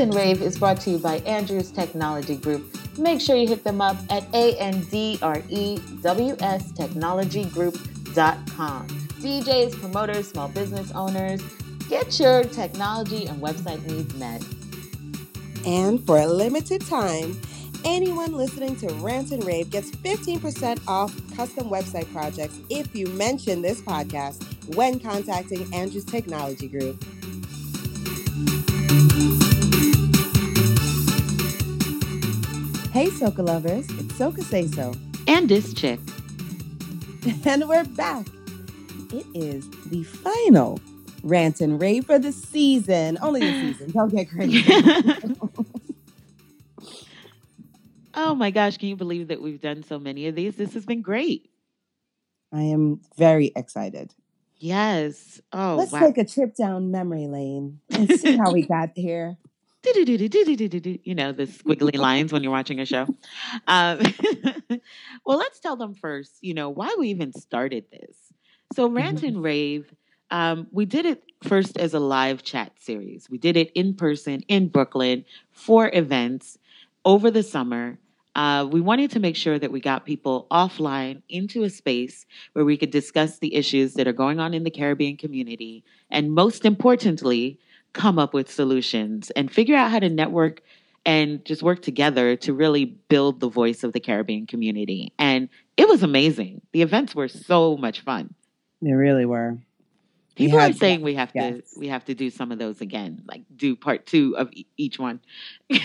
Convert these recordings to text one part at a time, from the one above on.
And Rave is brought to you by Andrews Technology Group. Make sure you hit them up at A-N-D-R-E-W-S technologygroup.com. DJs, promoters, small business owners, get your technology and website needs met. And for a limited time, anyone listening to Rant and Rave gets 15% off custom website projects if you mention this podcast when contacting Andrews Technology Group. Hey, Soca lovers, it's Soca Say So. And this chick. And we're back. It is the final rant and rave for the season. Only the season. Don't get crazy. oh my gosh, can you believe that we've done so many of these? This has been great. I am very excited. Yes. Oh, Let's wow. take a trip down memory lane and see how we got here. you know the squiggly lines when you're watching a show um, well let's tell them first you know why we even started this so rant and rave um, we did it first as a live chat series we did it in person in brooklyn for events over the summer uh, we wanted to make sure that we got people offline into a space where we could discuss the issues that are going on in the caribbean community and most importantly come up with solutions and figure out how to network and just work together to really build the voice of the Caribbean community. And it was amazing. The events were so much fun. They really were. We People are had- saying we have yes. to we have to do some of those again, like do part two of e- each one.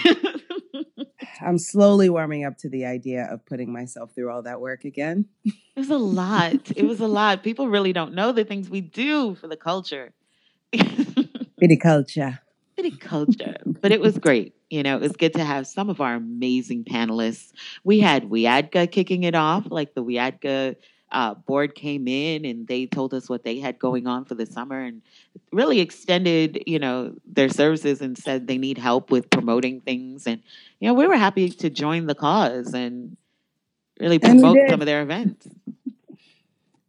I'm slowly warming up to the idea of putting myself through all that work again. It was a lot. It was a lot. People really don't know the things we do for the culture. Pretty culture, but it was great. You know, it was good to have some of our amazing panelists. We had WIADCA kicking it off, like the WIADCA uh, board came in and they told us what they had going on for the summer and really extended, you know, their services and said they need help with promoting things. And, you know, we were happy to join the cause and really promote some of their events.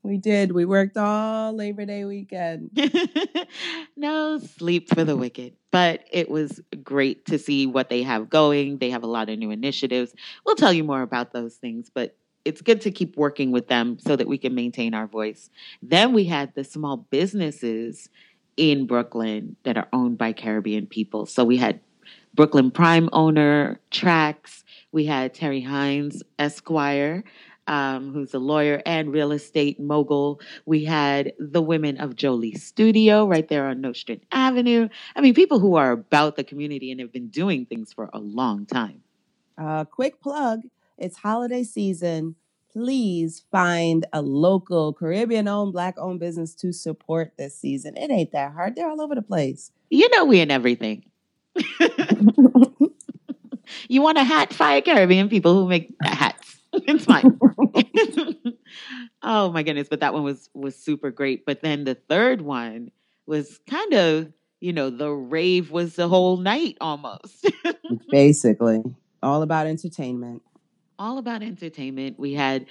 We did. We worked all Labor Day weekend. no sleep for the wicked. But it was great to see what they have going. They have a lot of new initiatives. We'll tell you more about those things, but it's good to keep working with them so that we can maintain our voice. Then we had the small businesses in Brooklyn that are owned by Caribbean people. So we had Brooklyn Prime owner Trax. We had Terry Hines Esquire, um, who's a lawyer and real estate mogul. We had the women of Jolie Studio right there on Nostrand Avenue. I mean, people who are about the community and have been doing things for a long time. Uh, quick plug it's holiday season. Please find a local Caribbean owned, Black owned business to support this season. It ain't that hard. They're all over the place. You know, we in everything. you want a hat? Fire Caribbean people who make hats. It's fine. oh my goodness! But that one was was super great. But then the third one was kind of you know the rave was the whole night almost. Basically, all about entertainment. all about entertainment. We had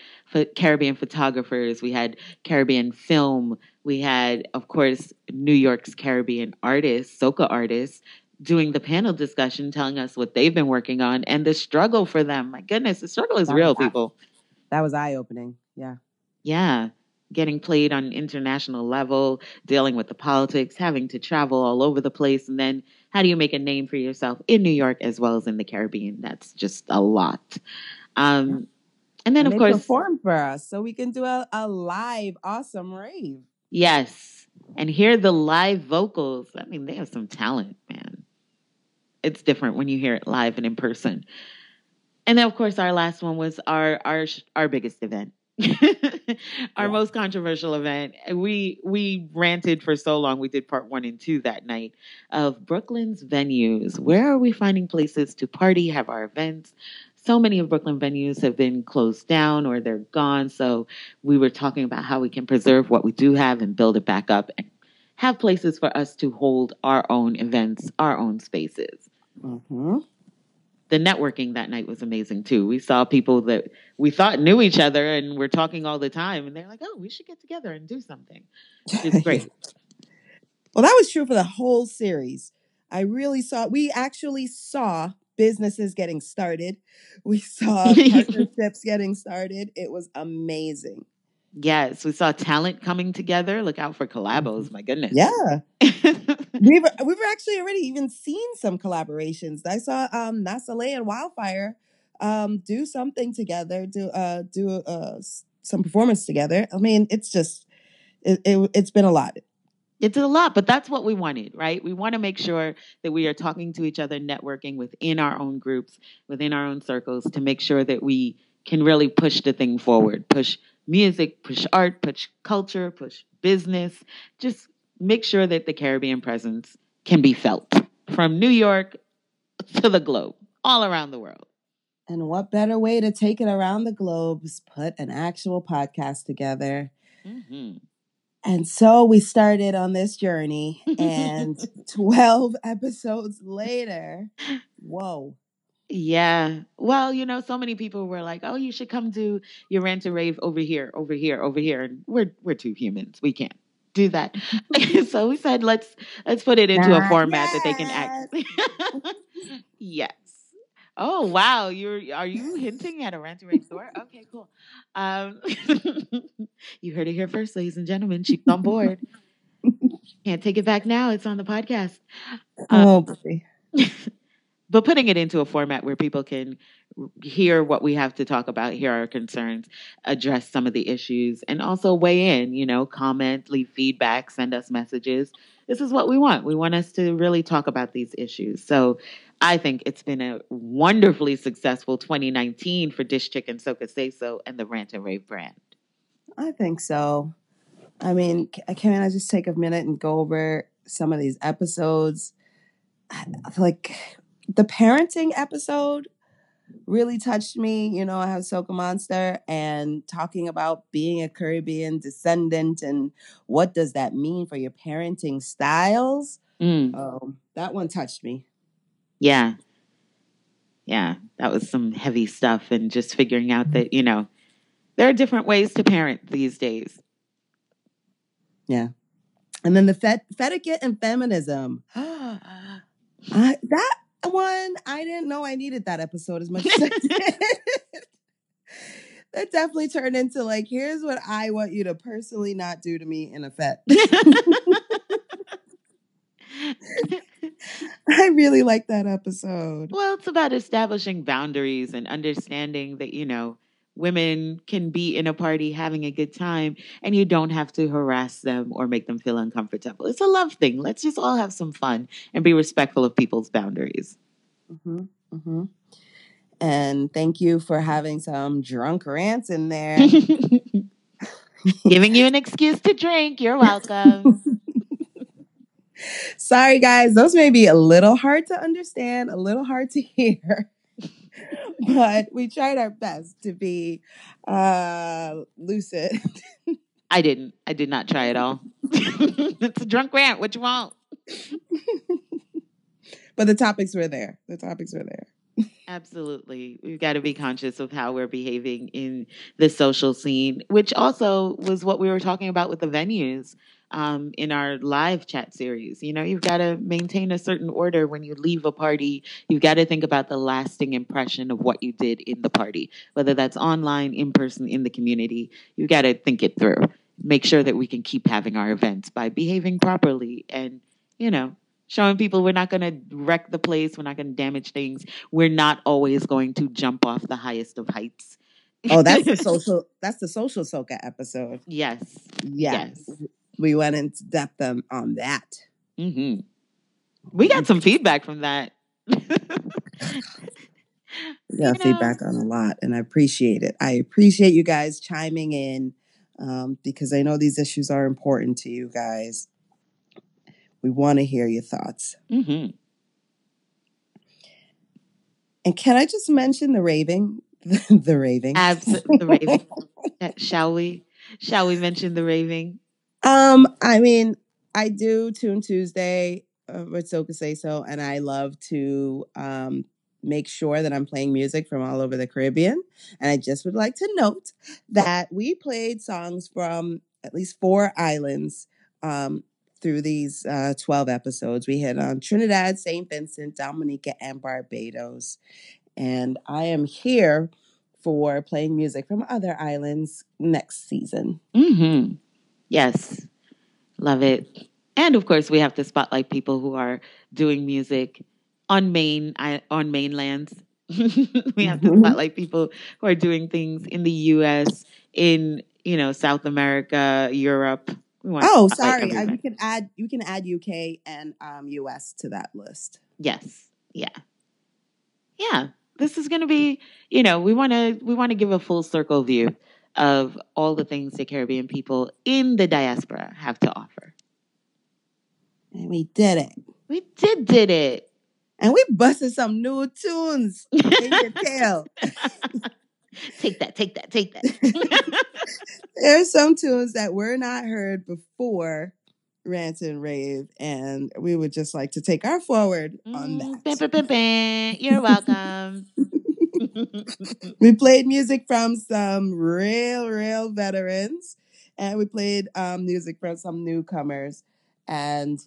Caribbean photographers, we had Caribbean film, we had, of course, New York's Caribbean artists, soca artists, doing the panel discussion, telling us what they've been working on and the struggle for them. My goodness, the struggle is That real, was- people. That was eye opening. Yeah. Yeah. Getting played on international level, dealing with the politics, having to travel all over the place, and then how do you make a name for yourself in New York as well as in the Caribbean? That's just a lot. Um, and then, And of course, perform for us so we can do a, a live, awesome rave. Yes. And hear the live vocals. I mean, they have some talent, man. It's different when you hear it live and in person. And then, of course, our last one was our our our biggest event, our Yeah. most controversial event. We we ranted for so long. We did part one and two that night of Brooklyn's venues. Where are we finding places to party, have our events? So many of Brooklyn venues have been closed down or they're gone. So we were talking about how we can preserve what we do have and build it back up and have places for us to hold our own events, our own spaces. Hmm The networking that night was amazing too. We saw people that we thought knew each other and were talking all the time, and they're like, "Oh, we should get together and do something," It's great. well, that was true for the whole series. I really saw, we actually saw businesses getting started. We saw partnerships getting started. It was amazing. Yes, we saw talent coming together. Look out for collabos. My goodness. Yeah. we've we've actually already even seen some collaborations. I saw um Nasale and Wildfire um do something together, do uh do uh some performance together. I mean, it's just it, it it's been a lot. It's a lot, but that's what we wanted, right? We want to make sure that we are talking to each other, networking within our own groups, within our own circles to make sure that we can really push the thing forward, push music, push art, push culture, push business. Just make sure that the Caribbean presence can be felt from New York to the globe, all around the world. And what better way to take it around the globe is put an actual podcast together. Mm-hmm. And so we started on this journey, and 12 episodes later, whoa, yeah. Well, you know, so many people were like, "Oh, you should come do your rant and rave over here, over here, over here." And we're we're two humans. We can't do that. so we said, "Let's let's put it into a format that they can act." yes. Oh wow, you're are you hinting at a rant and rave store? Okay, cool. Um, you heard it here first, ladies and gentlemen. She's on board. Can't take it back now. It's on the podcast. oh, um, boy but putting it into a format where people can hear what we have to talk about, hear our concerns, address some of the issues, and also weigh in, you know, comment, leave feedback, send us messages. This is what we want. We want us to really talk about these issues. So I think it's been a wonderfully successful 2019 for Dish Chicken Soca Say So and the Rant and Rave brand. I think so. I mean, uh, can I just take a minute and go over some of these episodes? Like the parenting episode really touched me. You know, I have Soca Monster and talking about being a Caribbean descendant and what does that mean for your parenting styles. Mm. Um, that one touched me. Yeah. Yeah, that was some heavy stuff and just figuring out that, you know, there are different ways to parent these days. Yeah. And then the fet- etiquette and feminism. I, that one, I didn't know I needed that episode as much as I did. that definitely turned into like, here's what I want you to personally not do to me in a fet. I really like that episode. Well, it's about establishing boundaries and understanding that, you know, women can be in a party having a good time and you don't have to harass them or make them feel uncomfortable. It's a love thing. Let's just all have some fun and be respectful of people's boundaries. Mm-hmm, mm-hmm. And thank you for having some drunk rants in there. Giving you an excuse to drink. You're welcome. Sorry, guys. Those may be a little hard to understand, a little hard to hear but we tried our best to be uh, lucid. I didn't. I did not try at all. it's a drunk rant. What you want? but the topics were there. The topics were there. Absolutely. We've got to be conscious of how we're behaving in the social scene, which also was what we were talking about with the venues um, in our live chat series. You know, you've got to maintain a certain order when you leave a party. You've got to think about the lasting impression of what you did in the party, whether that's online, in person, in the community. You've got to think it through. Make sure that we can keep having our events by behaving properly and, you know, showing people we're not going to wreck the place, we're not going to damage things, we're not always going to jump off the highest of heights. oh, that's the social. That's the social soca episode. Yes. Yes. yes we went into depth on, on that. Mm-hmm. We got some feedback from that. yeah, feedback on a lot, and I appreciate it. I appreciate you guys chiming in um, because I know these issues are important to you guys. We want to hear your thoughts. Mm-hmm. And can I just mention the raving? the raving. Absolutely. The raving. Shall we? Shall we mention the raving? Um, I mean, I do Tune Tuesday uh, with Soca Say So, and I love to um, make sure that I'm playing music from all over the Caribbean. And I just would like to note that we played songs from at least four islands um, through these uh, 12 episodes. We hit on Trinidad, St. Vincent, Dominica, and Barbados. And I am here for playing music from other islands next season. Mm-hmm. Yes. Love it. And of course, we have to spotlight people who are doing music on main on mainlands. we have to Mhm. spotlight people who are doing things in the U.S., in you know South America, Europe. We want to Oh, sorry. Uh, you can add you can add UK and um, US to that list. Yes. Yeah. Yeah. This is going to be, you know, we want to we want to give a full circle view of all the things the Caribbean people in the diaspora have to offer. And we did it. We did did it. And we busted some new tunes in your tail. take that, take that, take that. There's some tunes that were not heard before Rant and Rave, and we would just like to take our forward on Mm, that. bah, bah, bah, bah. You're welcome. We played music from some real, real veterans, and we played um, music from some newcomers, and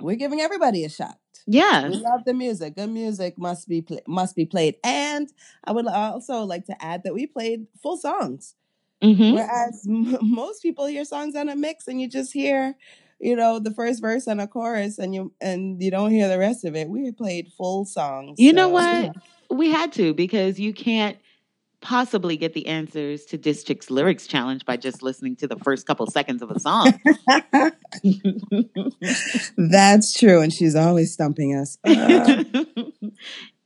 we're giving everybody a shot. yeah. We love the music. Good music must be pla- must be played, and I would also like to add that we played full songs. hmm Whereas m- most people hear songs on a mix, and you just hear, you know, the first verse and a chorus, and you and you don't hear the rest of it. We played full songs. You know so- what? We had to because you can't possibly get the answers to District's lyrics challenge by just listening to the first couple seconds of a song. That's true, and she's always stumping us. Uh,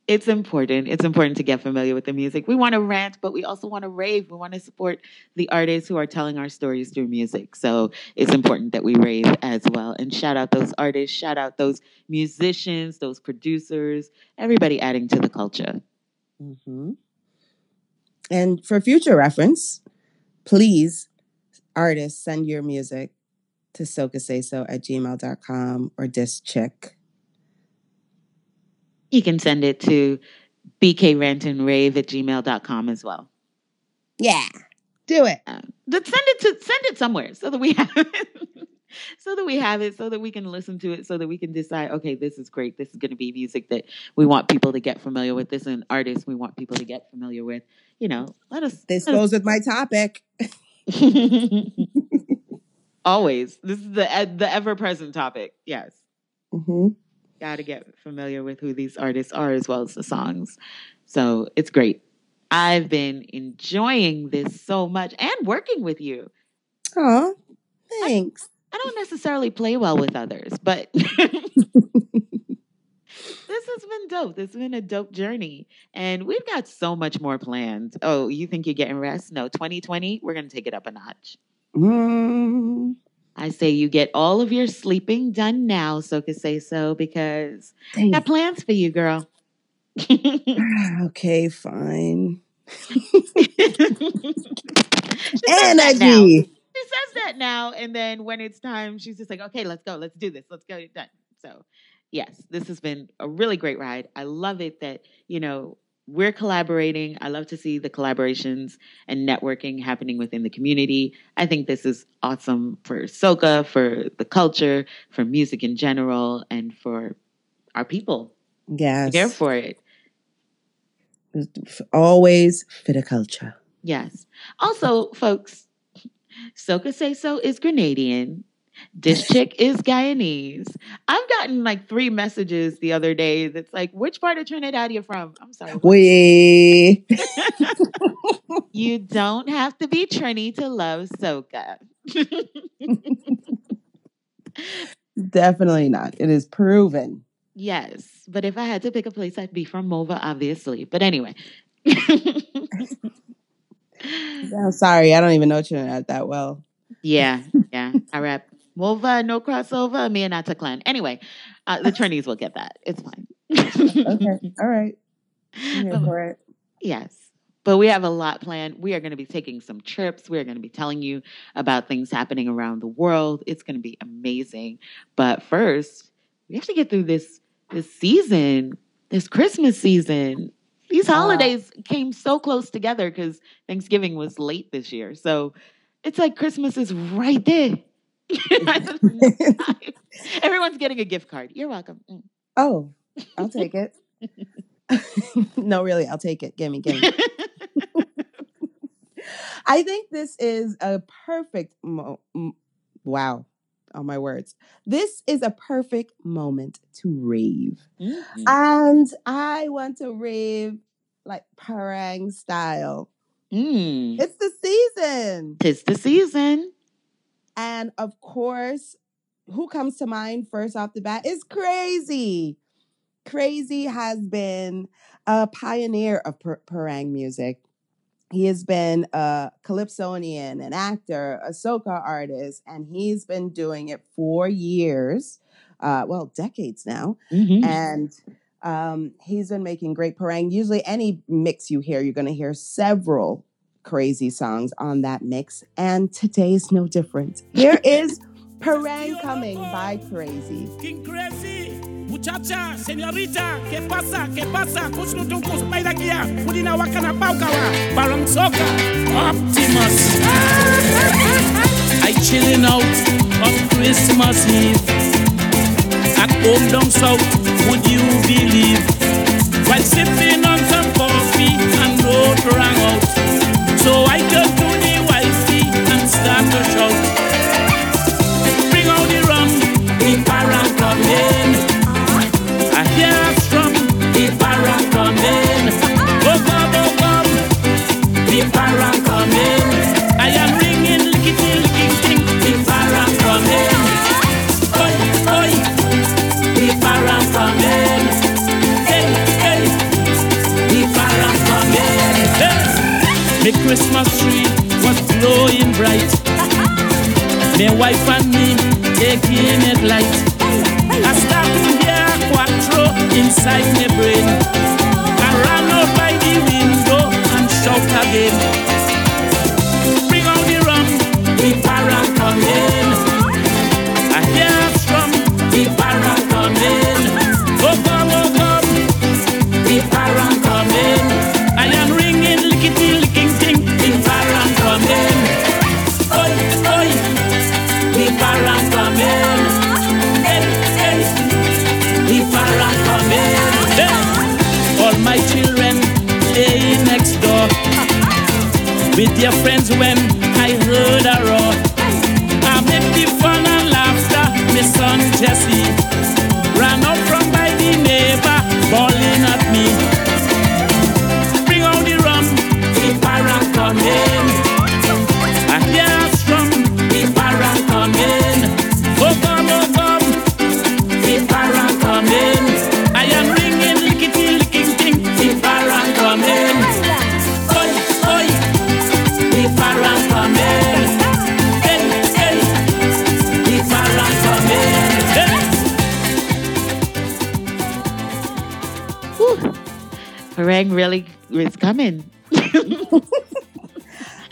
it's important. It's important to get familiar with the music. We want to rant, but we also want to rave. We want to support the artists who are telling our stories through music. So it's important that we rave as well. And shout out those artists, shout out those musicians, those producers, everybody adding to the culture. mhm. And for future reference, please, artists, send your music to socasayso at gmail.com or dischick. You can send it to bkrantandrave at gmail.com as well. Yeah, do it. Uh, but send it to send it somewhere so that we have it. so that we have it, so that we can listen to it, so that we can decide, okay, this is great. This is going to be music that we want people to get familiar with. This is an artist we want people to get familiar with. You know, let us. This let us- goes with my topic. Always, this is the the ever present topic. Yes, hmm got to get familiar with who these artists are as well as the songs. So it's great. I've been enjoying this so much and working with you. Oh, thanks. I don't necessarily play well with others, but this has been dope. This has been a dope journey. And we've got so much more planned. Oh, you think you're getting rest? No, 2020, we're going to take it up a notch. Mm, I say you get all of your sleeping done now, Soca Say So, because I dang got plans for you, girl. okay, fine. Energy. she says that now, and then when it's time, she's just like, "Okay, let's go, let's do this, let's go, done." So, yes, this has been a really great ride. I love it that you know we're collaborating. I love to see the collaborations and networking happening within the community. I think this is awesome for soca, for the culture, for music in general, and for our people. Yes. Here for it. Always fit a culture. Yes. Also, folks, Soca Say So is Grenadian. This chick is Guyanese. I've gotten like three messages the other day that's like, which part of Trinidad are you from? I'm sorry. We. You don't have to be Trini to love Soca. Definitely not. It is proven. yes. But if I had to pick a place, I'd be from Mova, obviously. But anyway. I'm sorry. I don't even know Trinidad that well. Yeah, yeah. I rap Mova, no crossover, me and Nata Clan. Anyway, uh, the Trinis will get that. It's fine. Okay. All right. But- for it. Yes. But we have a lot planned. We are going to be taking some trips. We are going to be telling you about things happening around the world. It's going to be amazing. But first, we have to get through this this season, this Christmas season. These holidays came so close together because Thanksgiving was late this year. So it's like Christmas is right there. Everyone's getting a gift card. You're welcome. Mm. oh, I'll take it. no, really, I'll take it. Gimme, gimme. I think this is a perfect mo- wow. Oh my words. This is a perfect moment to rave. Mhm. And I want to rave like parang style. Mm. It's the season. It's the season. And of course, who comes to mind first off the bat is Crazy. Crazy has been a pioneer of par- parang music. He has been a calypsonian, an actor, a soca artist, and he's been doing it for years, uh, well, decades now. Mhm. And um, he's been making great parang. Usually, any mix you hear, you're going to hear several crazy songs on that mix. And today's no different. Here is Parang Coming by Crazy. King Crazy, muchacha, señorita, ¿qué pasa? ¿Qué pasa? Kusnu tungkus, paida kia, pudina wakana paukawa, barang soka, Optimus. I chilling out on Christmas Eve. At home down south, would you believe? While sipping on some coffee and road rang. So I turned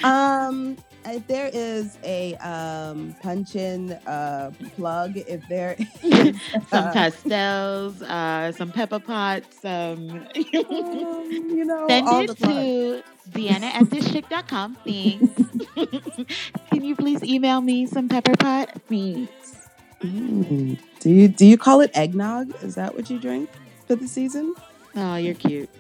Um, if there is a um, punch-in uh, plug, if there is some uh, pastels, uh, some pepper pots, some. um, you know, Send all it to Deanna at thischick.com. Thanks. Can you please email me some pepper pot? Thanks. Mm. Do you do you call it eggnog? Is that what you drink for the season? Oh, you're cute.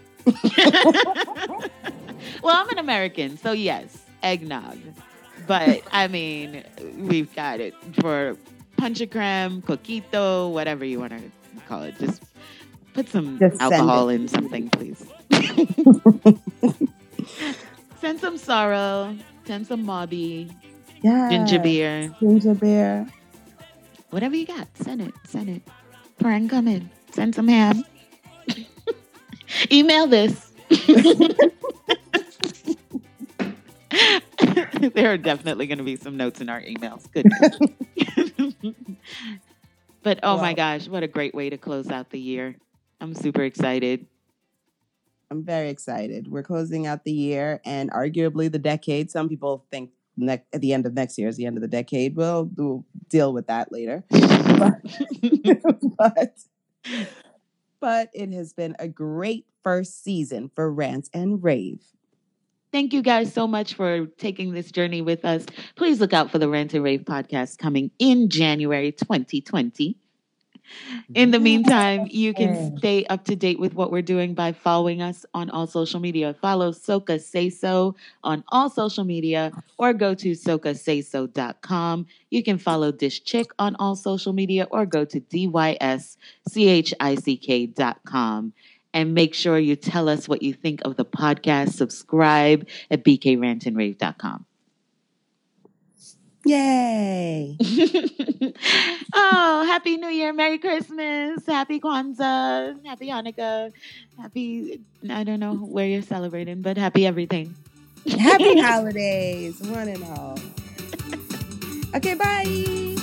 well, I'm an American, so yes, eggnog. But I mean, we've got it for punch creme, coquito, whatever you want to call it. Just put some Just alcohol in something, please. send some sorrel, send some mauby, Yeah, ginger beer, ginger beer. whatever you got. Send it, send it. Parang come in. Send some ham. Email this. there are definitely going to be some notes in our emails. Good. but oh my gosh, what a great way to close out the year. I'm super excited. I'm very excited. We're closing out the year and arguably the decade. Some people think ne- at the end of next year is the end of the decade. We'll, we'll deal with that later. But, but but it has been a great first season for Rants and Rave. Thank you guys so much for taking this journey with us. Please look out for the Rant and Rave podcast coming in January 2020. In the meantime, you can stay up to date with what we're doing by following us on all social media. Follow Soca Say So on all social media or go to socasayso.com. You can follow Dish Chick on all social media or go to dischick.com. And make sure you tell us what you think of the podcast. Subscribe at bkrantandrave.com. Yay! oh, happy New Year, Merry Christmas, Happy Kwanzaa, Happy Hanukkah, Happy, I don't know where you're celebrating, but happy everything. Happy holidays, one and all. Okay, bye.